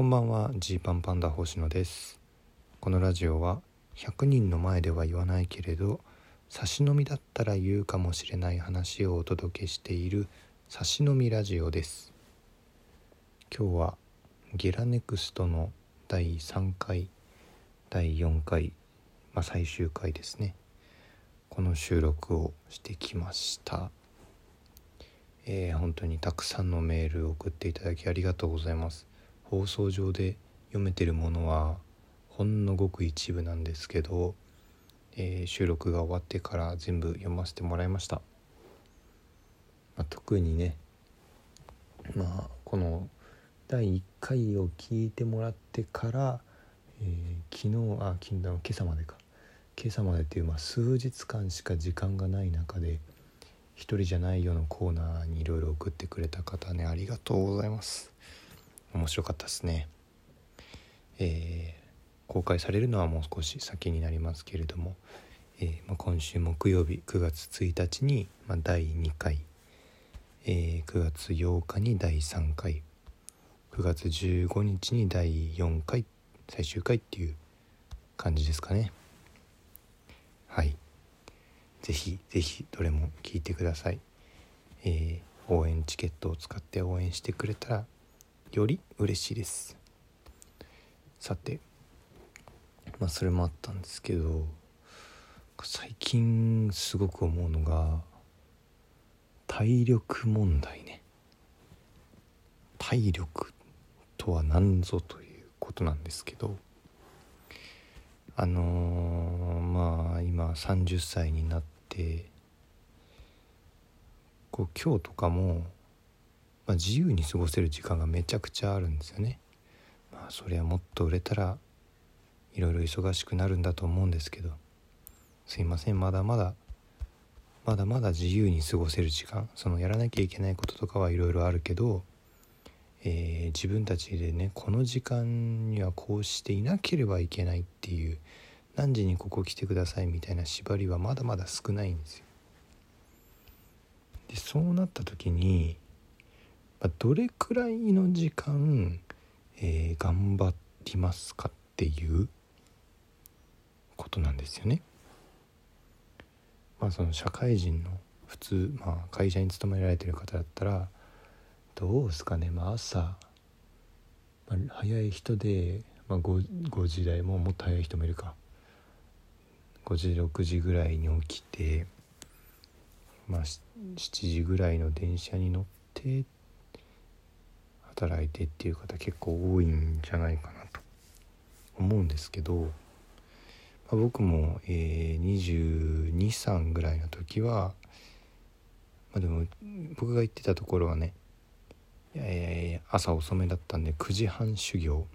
こんばんは。ジーパンパンダ星野です。このラジオは100人の前では言わないけれど差し飲みだったら言うかもしれない話をお届けしている差し飲みラジオです。今日はゲラネクストの第3回第4回、まあ、最終回ですね。この収録をしてきました。えー、本当にたくさんのメールを送っていただきありがとうございます。放送上で読めてるものはほんのごく一部なんですけど、えー、収録が終わってから全部読ませてもらいました、まあ、特にねまあこの第1回を聞いてもらってから、えー、昨日あ昨日今朝までか。今朝までっていう、まあ、数日間しか時間がない中で一人じゃないよのコーナーにいろいろ送ってくれた方ねありがとうございます。面白かったですね。えー、公開されるのはもう少し先になりますけれども、えー、まあ、今週木曜日9月1日に、まあ、第2回、えー、9月8日に第3回9月15日に第4回最終回っていう感じですかね。はい。ぜひぜひどれも聞いてください、えー、応援チケットを使って応援してくれたらより嬉しいです。さてまあそれもあったんですけど最近すごく思うのが体力問題ね。体力とは何ぞということなんですけどあのー、まあ今30歳になってこう今日とかも、まあ、自由に過ごせる時間がめちゃくちゃあるんですよね。まあそれはもっと売れたらいろいろ忙しくなるんだと思うんですけどすいませんまだまだまだまだ自由に過ごせる時間そのやらなきゃいけないこととかはいろいろあるけどえー、自分たちでねこの時間にはこうしていなければいけないっていう何時にここ来てくださいみたいな縛りはまだまだ少ないんですよ。でそうなった時に、ま、どれくらいの時間、えー、頑張りますかっていうことなんですよね。まあその社会人の普通、まあ、会社に勤められてる方だったらどうですかね、まあ、朝、まあ、早い人で、まあ5、5, 時台ももっと早い人もいるか5時6時ぐらいに起きて、まあ、7時ぐらいの電車に乗って働いてっていう方結構多いんじゃないかなと思うんですけど、まあ、僕も、えー、223ぐらいの時は、まあ、でも僕が行ってたところはねえー、朝遅めだったんで9時半修行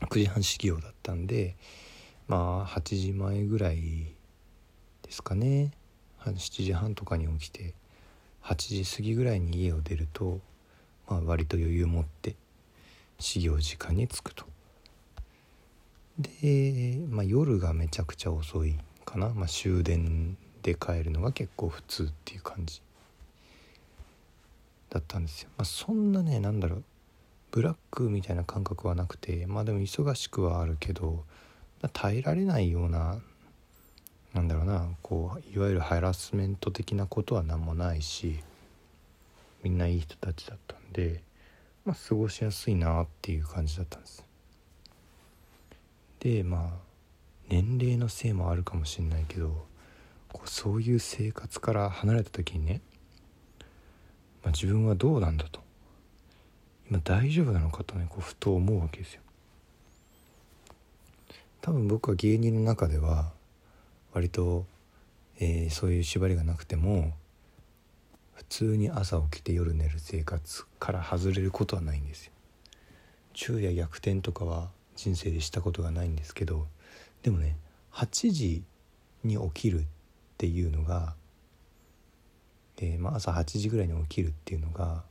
9時半始業だったんでまあ8時前ぐらいですかね。7時半とかに起きて8時過ぎぐらいに家を出ると、まあ、割と余裕持って始業時間に着くと。で、まあ、夜がめちゃくちゃ遅いかな、まあ、終電で帰るのが結構普通っていう感じだったんですよ。まあ、そんなね何だろうブラックみたいな感覚はなくてまあでも忙しくはあるけど耐えられないようななんだろうなこういわゆるハラスメント的なことは何もないしみんないい人たちだったんで、まあ、過ごしやすいなっていう感じだったんです。でまあ年齢のせいもあるかもしれないけどこうそういう生活から離れた時にねまあ、自分はどうなんだと今大丈夫なのかとねこうふと思うわけですよ多分僕は芸人の中では割と、えー、そういう縛りがなくても普通に朝起きて夜寝る生活から外れることはないんですよ。昼夜逆転とかは人生でしたことがないんですけどでもね8時に起きるっていうのがえー、まあ、朝8時ぐらいに起きるっていうのが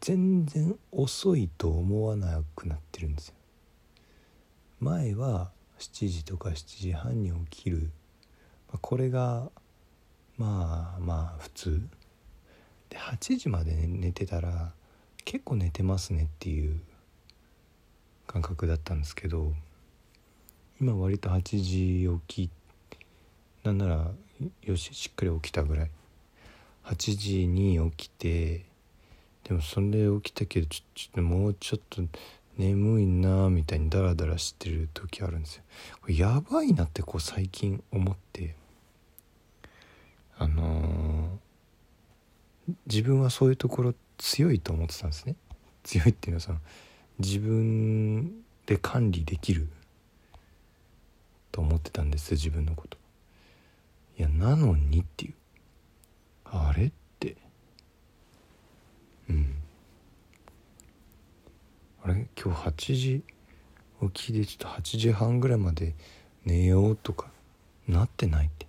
全然遅いと思わなくなってるんですよ。前は7時とか7時半に起きる、まあ、これがまあまあ普通。で8時まで寝てたら結構寝てますねっていう感覚だったんですけど今割と8時起きなんならよししっかり起きたぐらい。8時に起きてでもそれで起きたけどちょっともうちょっと眠いなみたいにダラダラしてる時あるんですよ。これやばいなってこう最近思って。あのー、自分はそういうところ強いと思ってたんですね。強いっていうのはその自分で管理できると思ってたんです自分のこと。いやなのにっていう。あれって。うん。あれ？今日8時起きでちょっと8時半ぐらいまで寝ようとかなってないって。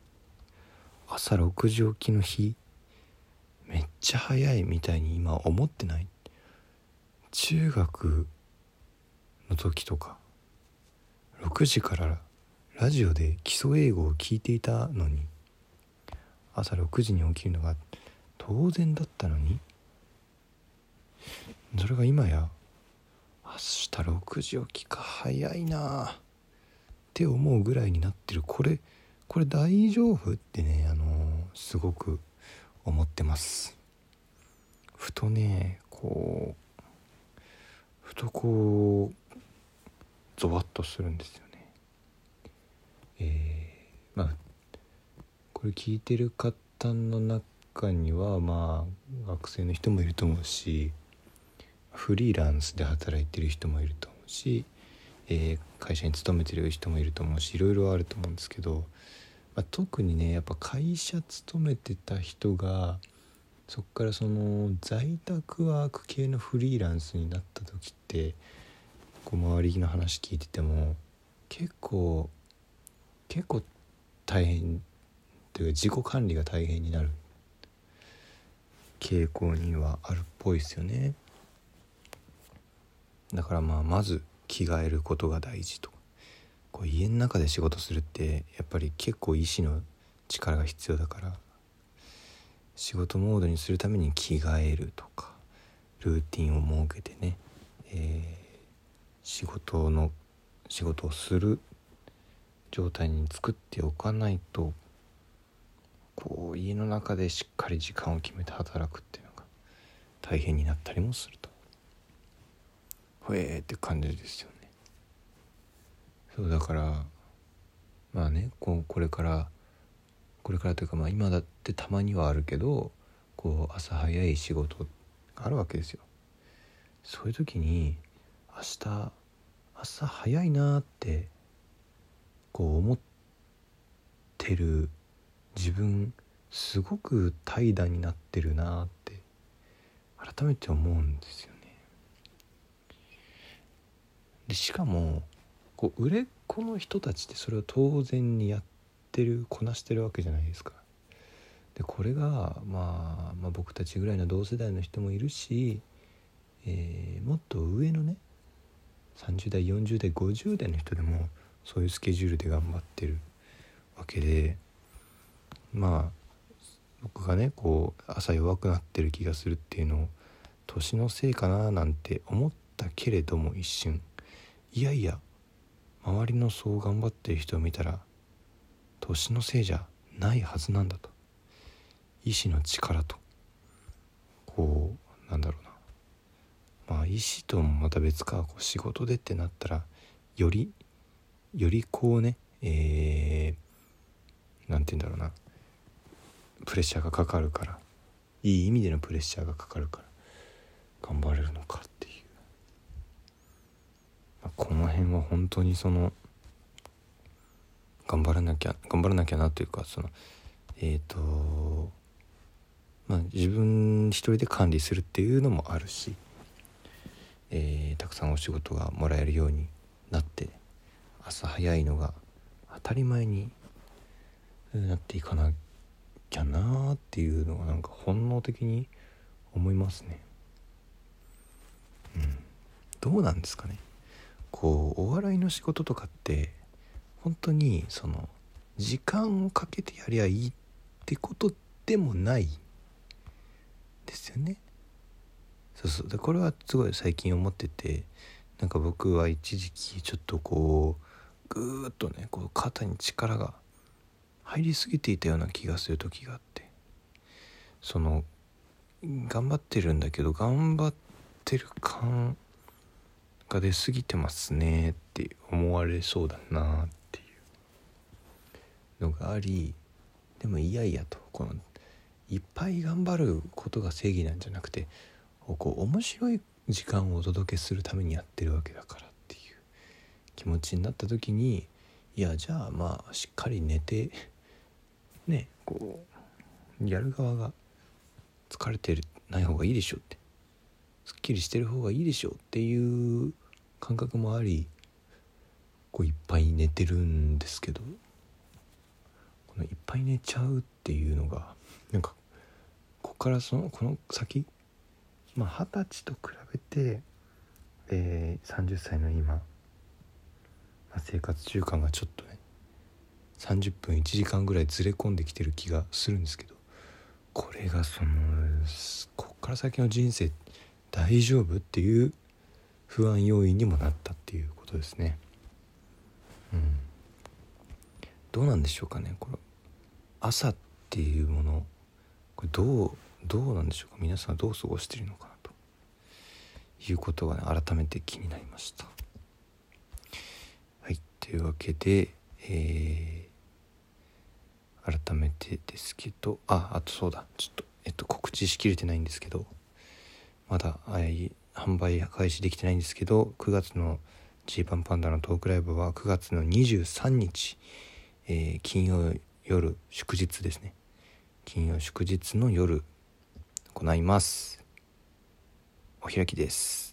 朝6時起きの日めっちゃ早いみたいに今思ってない？中学の時とか。6時からラジオで基礎英語を聞いていたのに。朝6時に起きるのが当然だったのに。それが今や明日6時起きか早いな。って思うぐらいになってる。これこれ大丈夫？ってねあのすごく思ってます。ふとねこうふとこうゾワッとするんですよね。えー、まあこれ聞いてる方の中にはまあ学生の人もいると思うしフリーランスで働いてる人もいると思うし、えー、会社に勤めてる人もいると思うしいろいろあると思うんですけど、まあ、特にねやっぱ会社勤めてた人がそっからその在宅ワーク系のフリーランスになった時ってこう周りの話聞いてても結構結構大変というか自己管理が大変になる傾向にはあるっぽいですよね。だからまあまず着替えることが大事とこう家の中で仕事するってやっぱり結構意志の力が必要だから仕事モードにするために着替えるとかルーティンを設けてね、えー、仕事の仕事をする状態に作っておかないとこう家の中でしっかり時間を決めて働くっていうのが大変になったりもすると。ほえーって感じですよそうだからまあねここれからこれからというかまあ今だってたまにはあるけどこう朝早い仕事があるわけですよ。そういう時に明日朝早いなってこう思ってる自分すごく怠惰になってるなって改めて思うんですよね。でしかもこう売れっ子の人たちってそれを当然にやってるこなしてるわけじゃないですか。でこれが、まあ、まあ僕たちぐらいの同世代の人もいるし、えー、もっと上のね30代40代50代の人でもそういうスケジュールで頑張ってるわけでまあ僕がねこう朝弱くなってる気がするっていうのを年のせいかななんて思ったけれども一瞬いやいや周りのそう頑張ってる人を見たら年のせいじゃないはずなんだと。意志の力とこうなんだろうな。まあ意志ともまた別かこう仕事でってなったらよりよりこうねえー、なんて言うんだろうな。プレッシャーがかかるからいい意味でのプレッシャーがかかるから頑張れるのかっていう。この辺は本当にその頑張らなきゃ頑張らなきゃなというかそのえっ、ー、とまあ自分一人で管理するっていうのもあるし、えー、たくさんお仕事がもらえるようになって朝早いのが当たり前になっていかなきゃなっていうのがなんか本能的に思いますね。うん、どうなんですかね。こうお笑いの仕事とかって本当にその時間をかけてやりゃいいってことでもない。ですよね。そうそう。でこれはすごい最近思っててなんか僕は一時期ちょっとこうぐーっとねこう肩に力が入りすぎていたような気がする時があって。その頑張ってるんだけど頑張ってる感が出過ぎてますねって思われそうだなっていうのがありでもいやいやとこのいっぱい頑張ることが正義なんじゃなくてこう面白い時間をお届けするためにやってるわけだからっていう気持ちになった時にいやじゃあまあしっかり寝てねこうやる側が疲れてない方がいいでしょってすっきりしてる方がいいでしょっていう感覚もありこういっぱい寝てるんですけどこのいっぱい寝ちゃうっていうのがなんかここからそのこの先まあ二十歳と比べて、えー、30歳の今、まあ、生活習慣がちょっとね30分1時間ぐらいずれ込んできてる気がするんですけどこれがそのこっから先の人生大丈夫っていう不安要因にもなったっていうことですね。うん、どうなんでしょうかね。これ朝っていうものこれどうどうなんでしょうか。皆さんどう過ごしているのかなと。いうことがね改めて気になりました。はい。というわけでえー、改めてですけどああとそうだ。ちょっとえっと告知しきれてないんですけどまだ販売開始できてないんですけど9月のジーパンパンダのトークライブは9月の23日、えー、金曜夜祝日ですね。金曜祝日の夜行います。お開きです。